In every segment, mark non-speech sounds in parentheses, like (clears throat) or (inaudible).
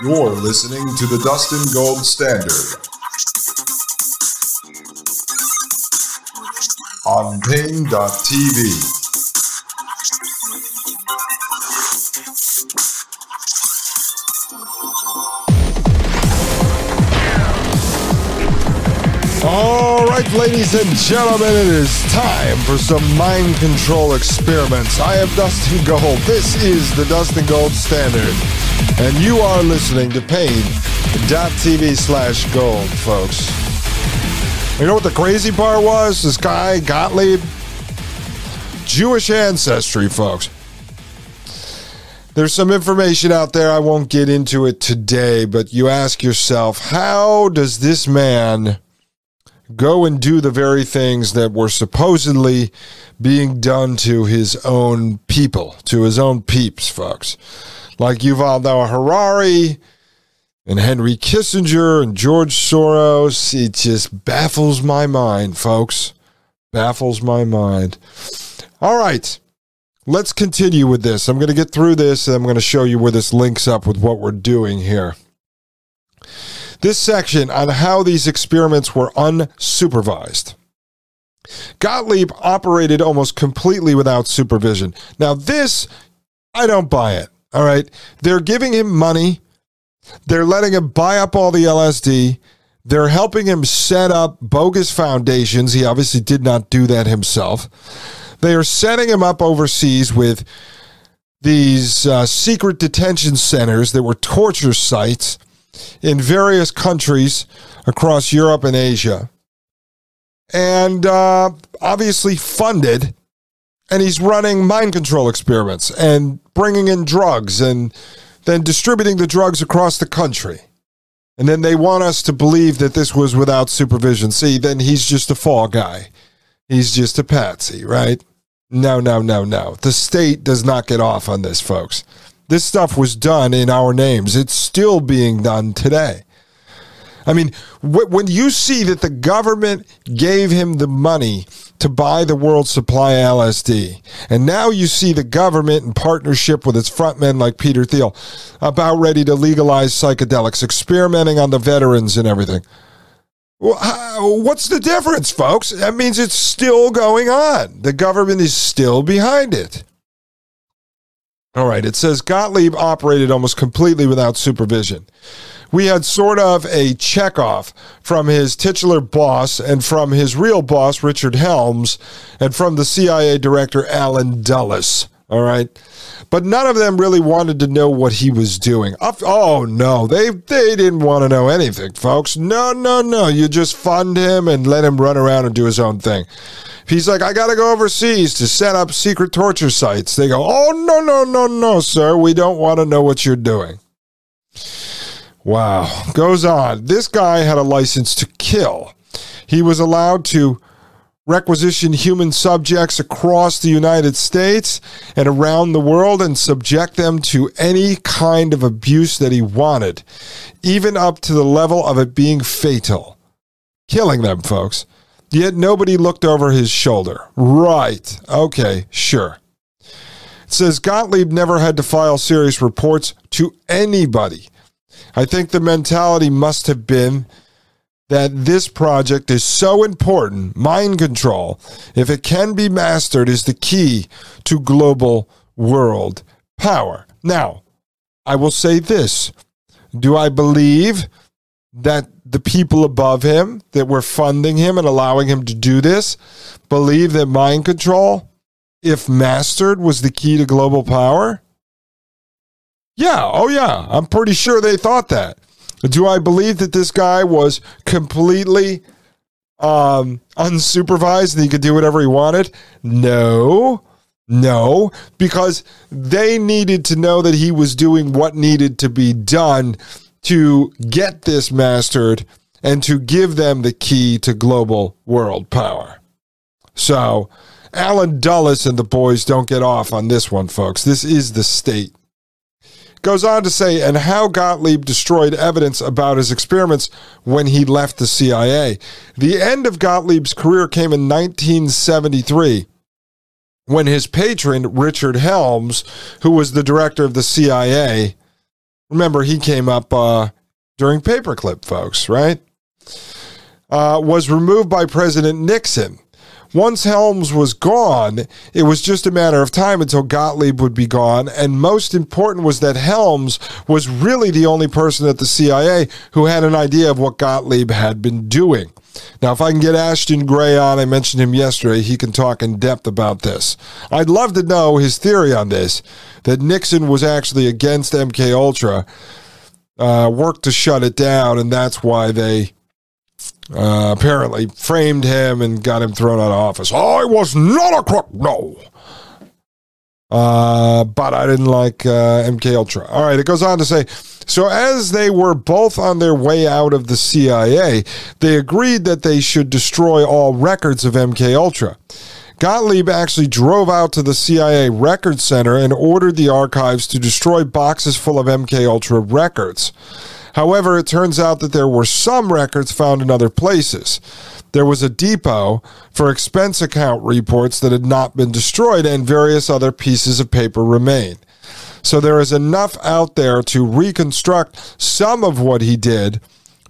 You're listening to the Dustin Gold Standard on Paine.tv. All right, ladies and gentlemen, it is time for some mind control experiments. I am Dustin Gold. This is the Dustin Gold Standard. And you are listening to Paine.tv slash gold, folks. You know what the crazy part was? This guy, Gottlieb, Jewish ancestry, folks. There's some information out there. I won't get into it today, but you ask yourself, how does this man go and do the very things that were supposedly being done to his own people, to his own peeps, folks. Like Yuval Noah Harari and Henry Kissinger and George Soros. It just baffles my mind, folks. Baffles my mind. All right. Let's continue with this. I'm going to get through this and I'm going to show you where this links up with what we're doing here. This section on how these experiments were unsupervised. Gottlieb operated almost completely without supervision. Now, this, I don't buy it. All right. They're giving him money, they're letting him buy up all the LSD. They're helping him set up bogus foundations. He obviously did not do that himself. They are setting him up overseas with these uh, secret detention centers that were torture sites in various countries across Europe and Asia, and uh, obviously funded. And he's running mind control experiments and bringing in drugs and then distributing the drugs across the country. And then they want us to believe that this was without supervision. See, then he's just a fall guy. He's just a patsy, right? No, no, no, no. The state does not get off on this, folks. This stuff was done in our names. It's still being done today. I mean, when you see that the government gave him the money to buy the world supply LSD, and now you see the government in partnership with its frontmen like Peter Thiel about ready to legalize psychedelics, experimenting on the veterans and everything. What's the difference, folks? That means it's still going on. The government is still behind it. All right, it says Gottlieb operated almost completely without supervision. We had sort of a checkoff from his titular boss and from his real boss, Richard Helms, and from the CIA director, Allen Dulles. All right. But none of them really wanted to know what he was doing. Oh, no. They, they didn't want to know anything, folks. No, no, no. You just fund him and let him run around and do his own thing. He's like, I got to go overseas to set up secret torture sites. They go, Oh, no, no, no, no, sir. We don't want to know what you're doing. Wow. Goes on. This guy had a license to kill. He was allowed to requisition human subjects across the United States and around the world and subject them to any kind of abuse that he wanted, even up to the level of it being fatal. Killing them, folks. Yet nobody looked over his shoulder. Right. Okay, sure. It says Gottlieb never had to file serious reports to anybody. I think the mentality must have been that this project is so important, mind control, if it can be mastered, is the key to global world power. Now, I will say this Do I believe that the people above him that were funding him and allowing him to do this believe that mind control, if mastered, was the key to global power? Yeah, oh yeah, I'm pretty sure they thought that. Do I believe that this guy was completely um, unsupervised and he could do whatever he wanted? No. No, because they needed to know that he was doing what needed to be done to get this mastered and to give them the key to global world power. So, Allen Dulles and the boys don't get off on this one, folks. This is the state. Goes on to say, and how Gottlieb destroyed evidence about his experiments when he left the CIA. The end of Gottlieb's career came in 1973 when his patron, Richard Helms, who was the director of the CIA, remember he came up uh, during Paperclip, folks, right? Uh, was removed by President Nixon. Once Helms was gone, it was just a matter of time until Gottlieb would be gone. And most important was that Helms was really the only person at the CIA who had an idea of what Gottlieb had been doing. Now, if I can get Ashton Gray on, I mentioned him yesterday, he can talk in depth about this. I'd love to know his theory on this that Nixon was actually against MK Ultra, uh, worked to shut it down, and that's why they uh, apparently framed him and got him thrown out of office. I was not a crook, no. Uh, but I didn't like uh, MK Ultra. All right, it goes on to say, so as they were both on their way out of the CIA, they agreed that they should destroy all records of MK Ultra. Gottlieb actually drove out to the CIA Records Center and ordered the archives to destroy boxes full of MK Ultra records. However, it turns out that there were some records found in other places. There was a depot for expense account reports that had not been destroyed, and various other pieces of paper remain. So there is enough out there to reconstruct some of what he did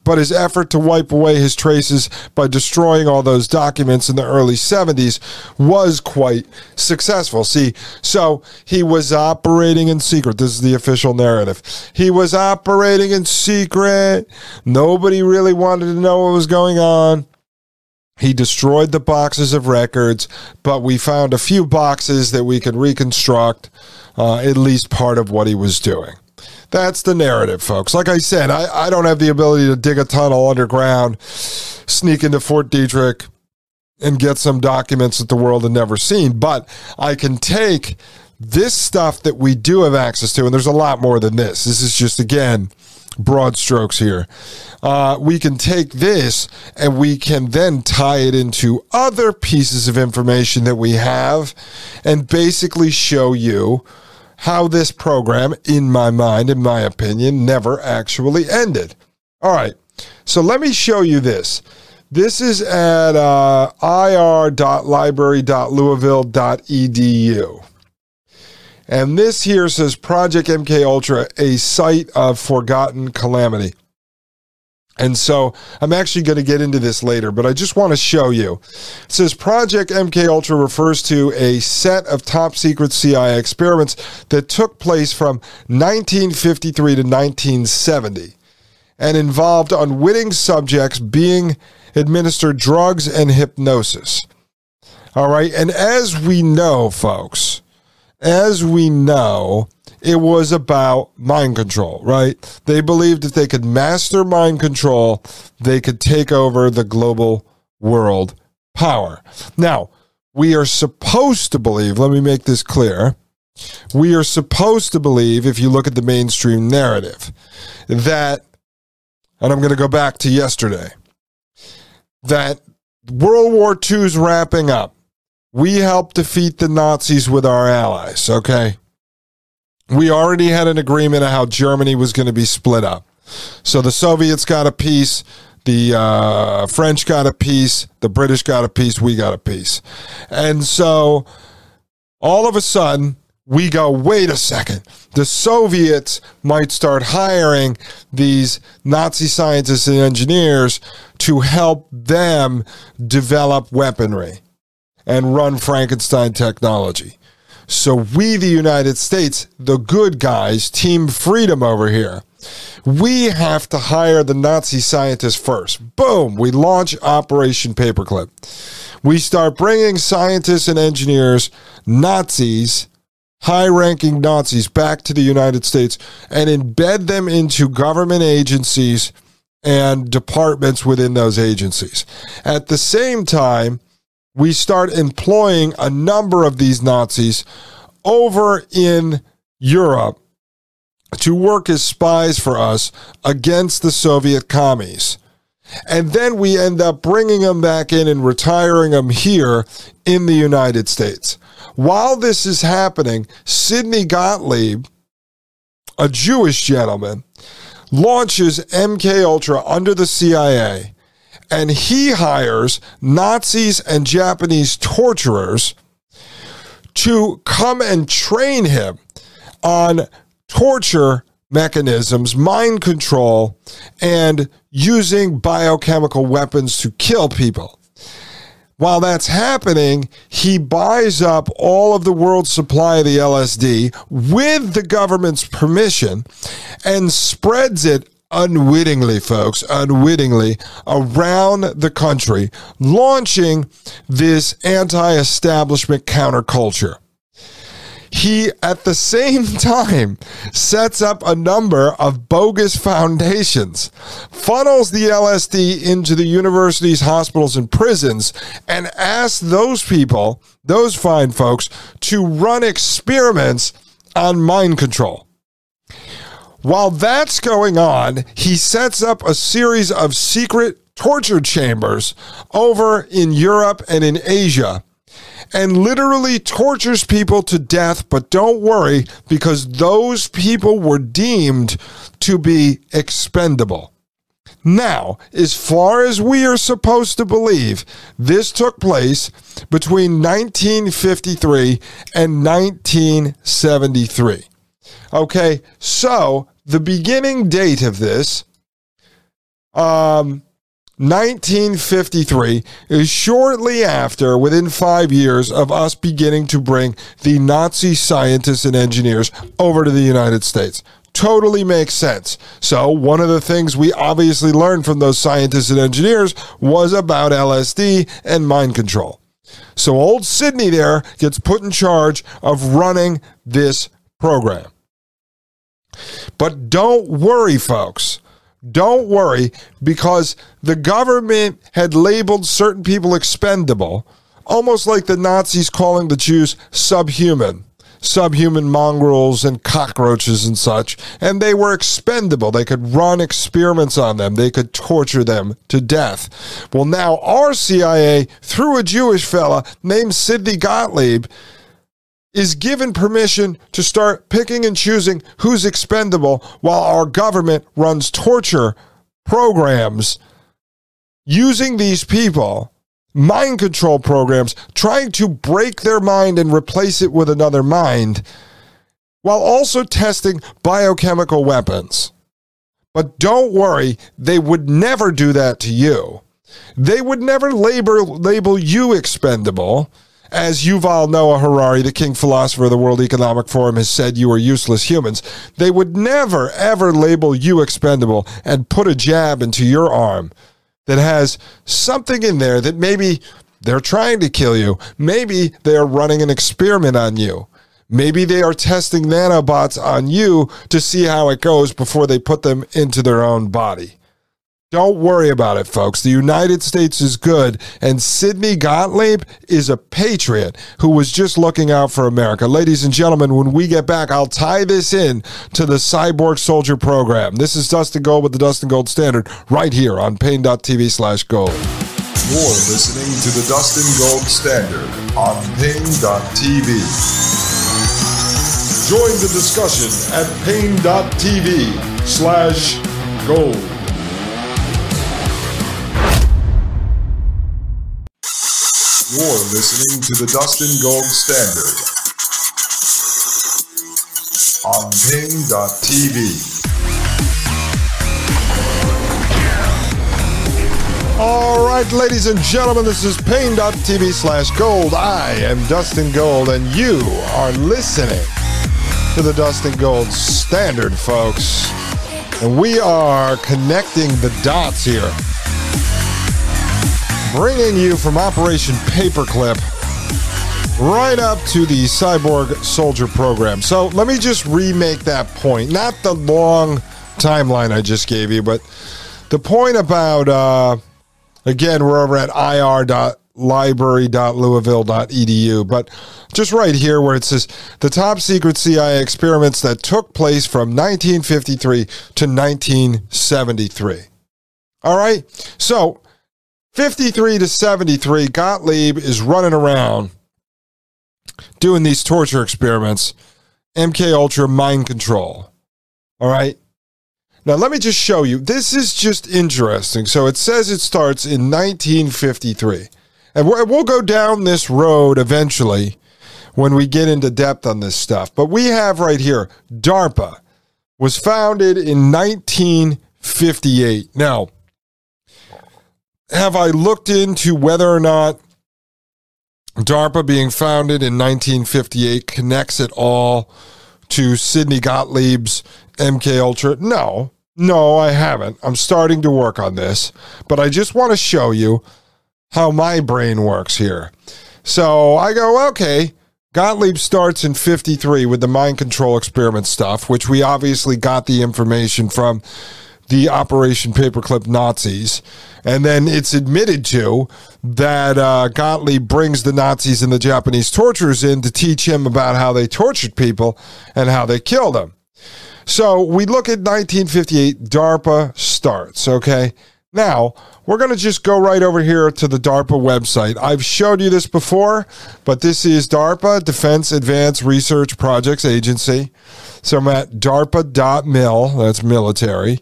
but his effort to wipe away his traces by destroying all those documents in the early 70s was quite successful. See, so he was operating in secret. This is the official narrative. He was operating in secret. Nobody really wanted to know what was going on. He destroyed the boxes of records, but we found a few boxes that we could reconstruct uh, at least part of what he was doing. That's the narrative, folks. Like I said, I, I don't have the ability to dig a tunnel underground, sneak into Fort Detrick, and get some documents that the world had never seen. But I can take this stuff that we do have access to, and there's a lot more than this. This is just, again, broad strokes here. Uh, we can take this and we can then tie it into other pieces of information that we have and basically show you how this program, in my mind, in my opinion, never actually ended. All right, so let me show you this. This is at uh, ir.library.louisville.edu. And this here says Project MK Ultra, a site of forgotten calamity. And so I'm actually going to get into this later, but I just want to show you. It says Project MK Ultra refers to a set of top secret CIA experiments that took place from 1953 to 1970 and involved unwitting subjects being administered drugs and hypnosis. All right, and as we know, folks, as we know, it was about mind control, right? They believed if they could master mind control, they could take over the global world power. Now, we are supposed to believe, let me make this clear. We are supposed to believe, if you look at the mainstream narrative, that, and I'm going to go back to yesterday, that World War II is wrapping up. We helped defeat the Nazis with our allies, okay? We already had an agreement of how Germany was going to be split up. So the Soviets got a piece, the uh, French got a piece, the British got a piece, we got a piece. And so all of a sudden, we go, wait a second. The Soviets might start hiring these Nazi scientists and engineers to help them develop weaponry and run Frankenstein technology. So we, the United States, the good guys, Team Freedom over here, we have to hire the Nazi scientists first. Boom, we launch Operation Paperclip. We start bringing scientists and engineers, Nazis, high ranking Nazis, back to the United States and embed them into government agencies and departments within those agencies. At the same time, we start employing a number of these Nazis over in Europe to work as spies for us against the Soviet commies. And then we end up bringing them back in and retiring them here in the United States. While this is happening, Sidney Gottlieb, a Jewish gentleman, launches MK Ultra under the CIA and he hires Nazis and Japanese torturers to come and train him on torture mechanisms, mind control, and using biochemical weapons to kill people. While that's happening, he buys up all of the world's supply of the LSD with the government's permission and spreads it unwittingly, folks, unwittingly around the country, launching this anti establishment counterculture. He, at the same (laughs) time, sets up a number of bogus foundations, funnels the LSD into the universities, hospitals, and prisons, and asks those people, those fine folks, to run experiments on mind control. While that's going on, he sets up a series of secret torture chambers over in Europe and in Asia and literally tortures people to death. But don't worry, because those people were deemed to be expendable. Now, as far as we are supposed to believe, this took place between 1953 and 1973. Okay, so the beginning date of this, um, 1953, is shortly after, within five years of us beginning to bring the Nazi scientists and engineers over to the United States. Totally makes sense. So, one of the things we obviously learned from those scientists and engineers was about LSD and mind control. So, old Sidney there gets put in charge of running this program. But don't worry, folks. Don't worry because the government had labeled certain people expendable, almost like the Nazis calling the Jews subhuman, subhuman mongrels and cockroaches and such, and they were expendable. They could run experiments on them, they could torture them to death. Well, now our CIA, through a Jewish fella named Sidney Gottlieb, is given permission to start picking and choosing who's expendable while our government runs torture programs using these people, mind control programs, trying to break their mind and replace it with another mind, while also testing biochemical weapons. But don't worry, they would never do that to you. They would never label, label you expendable as Yuval Noah Harari, the king philosopher of the World Economic Forum, has said you are useless humans, they would never, ever label you expendable and put a jab into your arm that has something in there that maybe they're trying to kill you. Maybe they are running an experiment on you. Maybe they are testing nanobots on you to see how it goes before they put them into their own body. Don't worry about it, folks. The United States is good, and Sidney Gottlieb is a patriot who was just looking out for America. Ladies and gentlemen, when we get back, I'll tie this in to the Cyborg Soldier program. This is Dustin Gold with the Dustin Gold Standard right here on Paine.tv slash gold. You're listening to the Dustin Gold Standard on Paine.tv. Join the discussion at Paine.tv slash gold. You're listening to the Dustin Gold Standard on Paine.tv. All right, ladies and gentlemen, this is Paine.tv slash gold. I am Dustin Gold, and you are listening to the Dustin Gold Standard, folks. And we are connecting the dots here bringing you from Operation Paperclip right up to the Cyborg Soldier program. So let me just remake that point. Not the long timeline I just gave you, but the point about, uh, again, we're over at ir. library.louisville.edu. But just right here where it says the top secret CIA experiments that took place from 1953 to 1973. All right. So 53 to 73, Gottlieb is running around doing these torture experiments, MK Ultra mind control. All right. Now, let me just show you. This is just interesting. So it says it starts in 1953. And we'll go down this road eventually when we get into depth on this stuff. But we have right here DARPA was founded in 1958. Now, have I looked into whether or not DARPA being founded in 1958 connects it all to Sidney Gottlieb's MK Ultra? No, no, I haven't. I'm starting to work on this, but I just want to show you how my brain works here. So I go, okay, Gottlieb starts in 53 with the mind control experiment stuff, which we obviously got the information from the Operation Paperclip Nazis. And then it's admitted to that uh, Gottlieb brings the Nazis and the Japanese torturers in to teach him about how they tortured people and how they killed them. So we look at 1958, DARPA starts, okay? Now, we're going to just go right over here to the DARPA website. I've showed you this before, but this is DARPA, Defense Advanced Research Projects Agency. So I'm at DARPA.mil, that's military,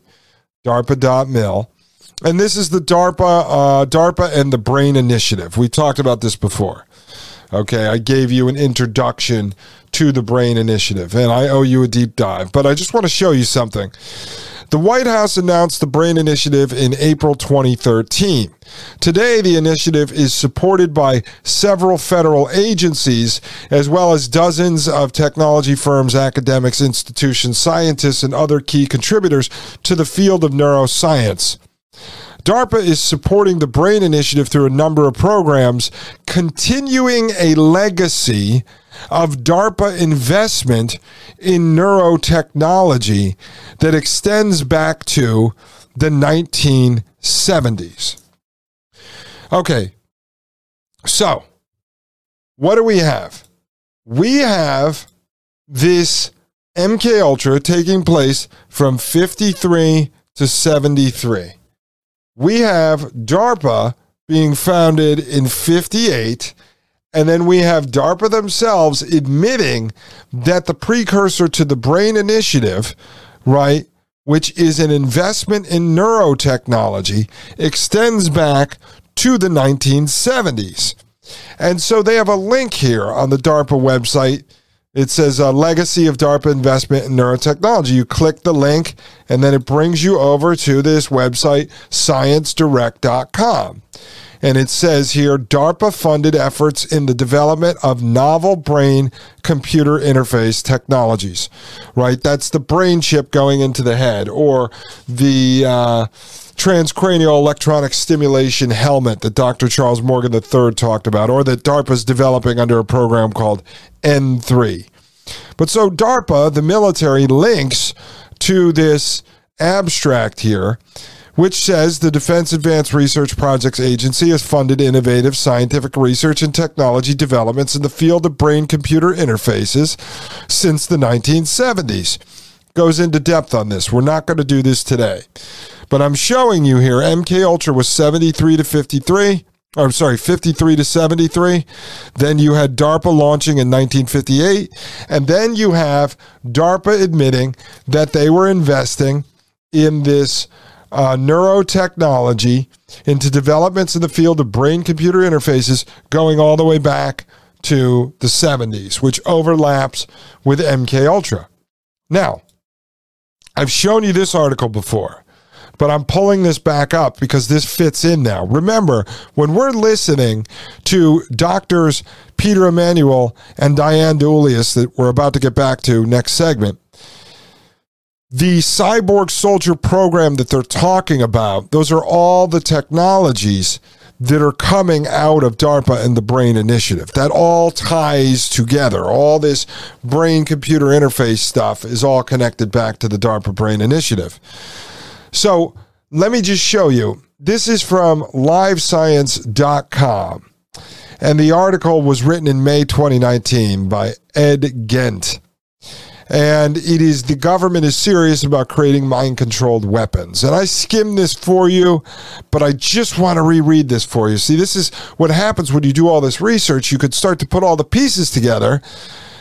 DARPA.mil. And this is the DARPA, uh, DARPA and the Brain Initiative. We talked about this before. Okay, I gave you an introduction to the Brain Initiative, and I owe you a deep dive. But I just want to show you something. The White House announced the BRAIN Initiative in April 2013. Today, the initiative is supported by several federal agencies, as well as dozens of technology firms, academics, institutions, scientists, and other key contributors to the field of neuroscience. DARPA is supporting the BRAIN Initiative through a number of programs, continuing a legacy of DARPA investment in neurotechnology that extends back to the 1970s. Okay, so what do we have? We have this MK Ultra taking place from 53 to 73 we have DARPA being founded in 58. And then we have DARPA themselves admitting that the precursor to the BRAIN Initiative, right, which is an investment in neurotechnology, extends back to the 1970s. And so they have a link here on the DARPA website it says a uh, legacy of DARPA investment in neurotechnology. You click the link, and then it brings you over to this website, sciencedirect.com. And it says here DARPA funded efforts in the development of novel brain computer interface technologies, right? That's the brain chip going into the head or the. Uh, transcranial electronic stimulation helmet that Dr. Charles Morgan III talked about, or that DARPA is developing under a program called N3. But so DARPA, the military, links to this abstract here, which says the Defense Advanced Research Projects Agency has funded innovative scientific research and technology developments in the field of brain computer interfaces since the 1970s. Goes into depth on this. We're not going to do this today. But I'm showing you here MK Ultra was 73 to 53. I'm sorry, 53 to 73. Then you had DARPA launching in 1958. And then you have DARPA admitting that they were investing in this uh, neurotechnology, into developments in the field of brain computer interfaces going all the way back to the 70s, which overlaps with MK Ultra. Now, I've shown you this article before but I'm pulling this back up because this fits in now. Remember, when we're listening to doctors Peter Emanuel and Diane DiEuliis that we're about to get back to next segment, the cyborg soldier program that they're talking about, those are all the technologies that are coming out of DARPA and the Brain Initiative. That all ties together. All this brain computer interface stuff is all connected back to the DARPA Brain Initiative. So let me just show you. This is from livescience.com. And the article was written in May 2019 by Edd Gent. And it is the government is serious about creating mind controlled weapons. And I skimmed this for you, but I just want to reread this for you. See, this is what happens when you do all this research. You could start to put all the pieces together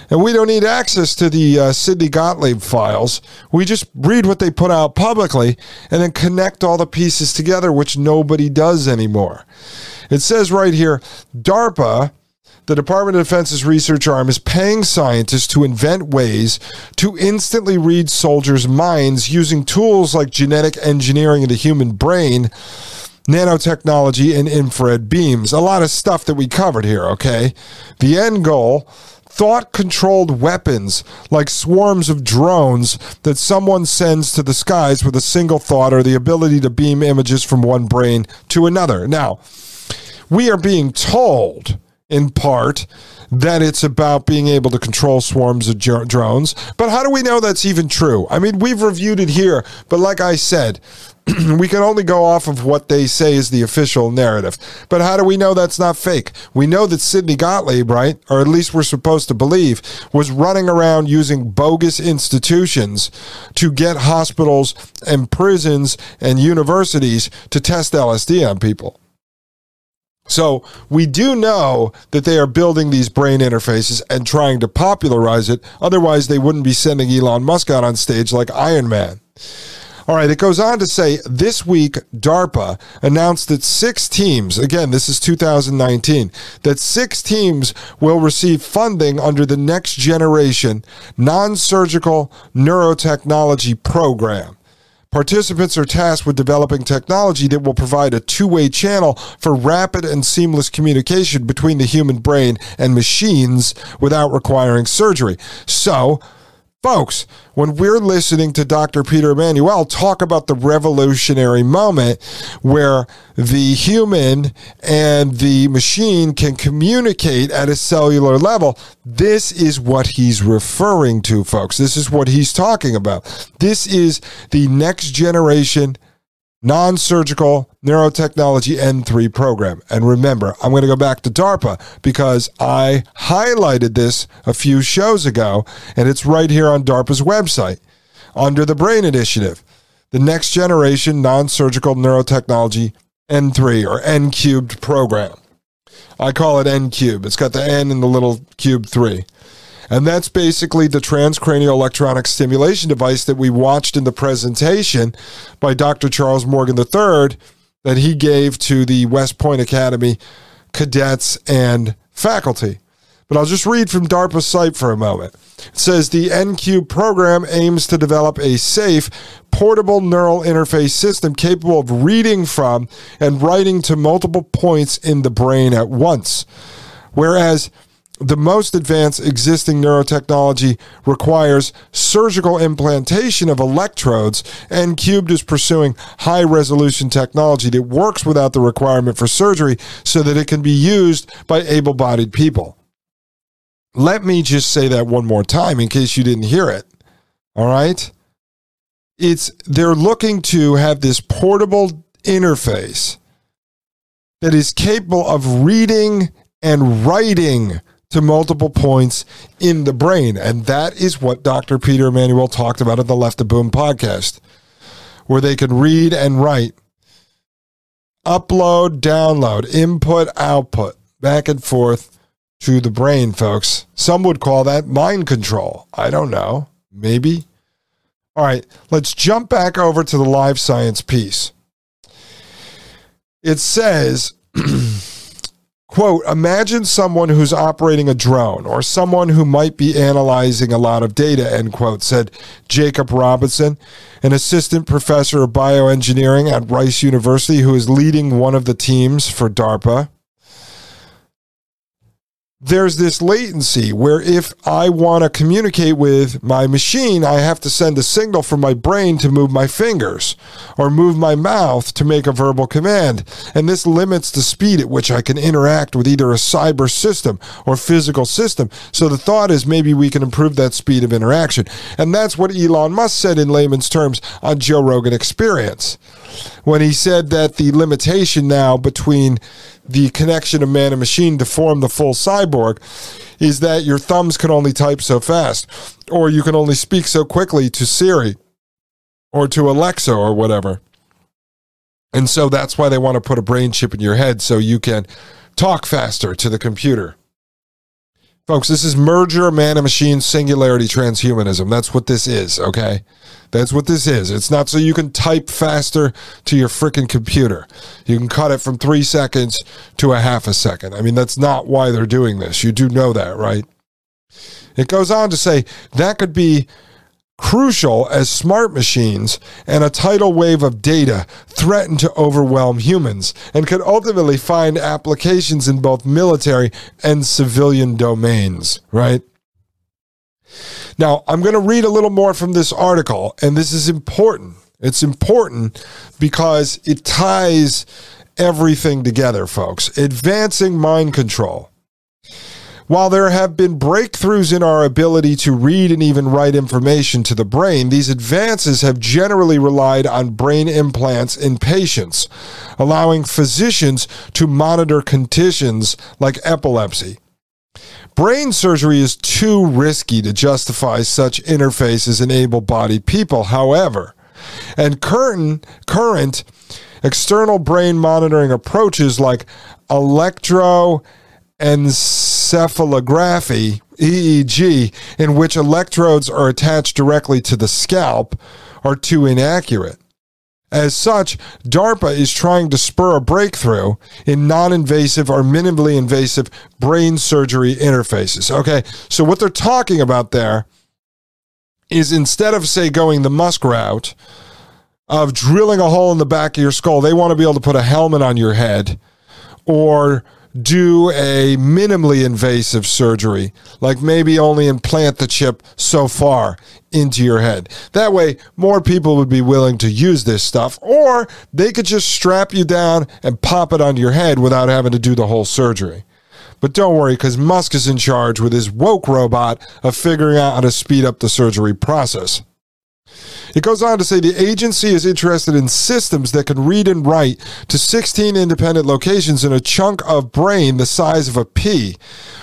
and we don't need access to the uh, Sidney Gottlieb files. We just read what they put out publicly and then connect all the pieces together, which nobody does anymore. It says right here DARPA, the Department of Defense's research arm, is paying scientists to invent ways to instantly read soldiers' minds using tools like genetic engineering of the human brain nanotechnology and infrared beams. A lot of stuff that we covered here, okay? The end goal thought controlled weapons like swarms of drones that someone sends to the skies with a single thought or the ability to beam images from one brain to another. Now, we are being told in part that it's about being able to control swarms of drones. But how do we know that's even true? I mean, we've reviewed it here, but like I said, (clears throat) we can only go off of what they say is the official narrative. But how do we know that's not fake? We know that Sidney Gottlieb, right, or at least we're supposed to believe, was running around using bogus institutions to get hospitals and prisons and universities to test LSD on people. So we do know that they are building these brain interfaces and trying to popularize it. Otherwise, they wouldn't be sending Elon Musk out on stage like Iron Man. All right, it goes on to say this week, DARPA announced that six teams, again, this is 2019, that six teams will receive funding under the Next Generation Non Surgical Neurotechnology Program. Participants are tasked with developing technology that will provide a two way channel for rapid and seamless communication between the human brain and machines without requiring surgery. So, Folks, when we're listening to Dr. Peter Emanuel talk about the revolutionary moment where the human and the machine can communicate at a cellular level, this is what he's referring to, folks. This is what he's talking about. This is the next generation non surgical neurotechnology N3 program. And remember, I'm going to go back to DARPA because I highlighted this a few shows ago, and it's right here on DARPA's website under the Brain Initiative, the next generation non surgical neurotechnology N3 or N cubed program. I call it N cube. It's got the N in the little cube 3. And that's basically the transcranial electronic stimulation device that we watched in the presentation by Dr. Charles Morgan III that he gave to the West Point Academy cadets and faculty. But I'll just read from DARPA's site for a moment. It says the NQ program aims to develop a safe, portable neural interface system capable of reading from and writing to multiple points in the brain at once. Whereas the most advanced existing neurotechnology requires surgical implantation of electrodes, N Cubed is pursuing high resolution technology that works without the requirement for surgery so that it can be used by able bodied people. Let me just say that one more time in case you didn't hear it. All right? It's they're looking to have this portable interface that is capable of reading and writing to multiple points in the brain. And that is what Dr. Peter Emanuel talked about at the Left of Boom podcast, where they can read and write, upload, download, input, output, back and forth to the brain, folks. Some would call that mind control. I don't know. Maybe. All right, let's jump back over to the live science piece. It says, (clears throat) quote, imagine someone who's operating a drone or someone who might be analyzing a lot of data, end quote, said Jacob Robinson, an assistant professor of bioengineering at Rice University who is leading one of the teams for DARPA there's this latency where if I want to communicate with my machine, I have to send a signal from my brain to move my fingers or move my mouth to make a verbal command. And this limits the speed at which I can interact with either a cyber system or physical system. So the thought is maybe we can improve that speed of interaction. And that's what Elon Musk said in layman's terms on Joe Rogan Experience when he said that the limitation now between the connection of man and machine to form the full cyborg is that your thumbs can only type so fast, or you can only speak so quickly to Siri or to Alexa or whatever. And so that's why they want to put a brain chip in your head so you can talk faster to the computer. Folks, this is merger man and machine singularity transhumanism. That's what this is, okay? That's what this is. It's not so you can type faster to your freaking computer. You can cut it from three seconds to a half a second. I mean, that's not why they're doing this. You do know that, right? It goes on to say that could be crucial as smart machines and a tidal wave of data threaten to overwhelm humans and could ultimately find applications in both military and civilian domains, right? Now, I'm going to read a little more from this article, and this is important. It's important because it ties everything together, folks. Advancing mind control. While there have been breakthroughs in our ability to read and even write information to the brain, these advances have generally relied on brain implants in patients, allowing physicians to monitor conditions like epilepsy. Brain surgery is too risky to justify such interfaces in able bodied people, however, and current, current external brain monitoring approaches like electro encephalography, EEG, in which electrodes are attached directly to the scalp, are too inaccurate. As such, DARPA is trying to spur a breakthrough in non invasive or minimally invasive brain surgery interfaces. Okay, so what they're talking about there is instead of, say, going the Musk route of drilling a hole in the back of your skull, they want to be able to put a helmet on your head or do a minimally invasive surgery, like maybe only implant the chip so far into your head. That way, more people would be willing to use this stuff, or they could just strap you down and pop it onto your head without having to do the whole surgery. But don't worry, because Musk is in charge with his woke robot of figuring out how to speed up the surgery process. It goes on to say the agency is interested in systems that can read and write to 16 independent locations in a chunk of brain the size of a pea,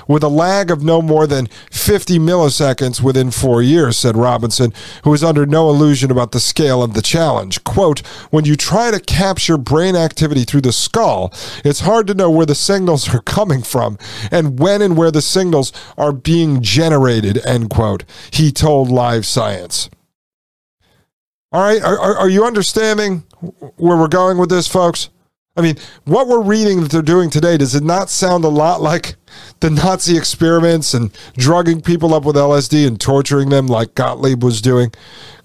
with a lag of no more than 50 milliseconds within four years, said Robinson, who is under no illusion about the scale of the challenge. Quote, when you try to capture brain activity through the skull, it's hard to know where the signals are coming from and when and where the signals are being generated, end quote, he told Live Science. All right, are, are, are, you understanding where we're going with this, folks? I mean, what we're reading that they're doing today, does it not sound a lot like the Nazi experiments and drugging people up with LSD and torturing them like Gottlieb was doing?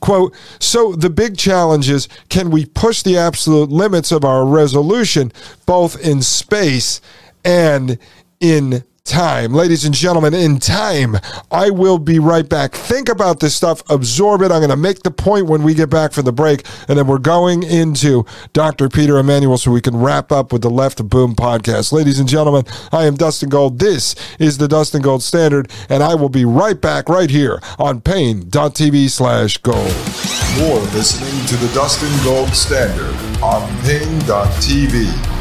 Quote, so the big challenge is can we push the absolute limits of our resolution both in space and in time. Ladies and gentlemen, in time, I will be right back. Think about this stuff, absorb it. I'm going to make the point when we get back from the break, and then we're going into Dr. Peter Emanuel so we can wrap up with the Left Boom podcast. Ladies and gentlemen, I am Dustin Gold. This is the Dustin Gold Standard, and I will be right back right here on Paine.tv slash gold. You're listening to the Dustin Gold Standard on Paine.tv.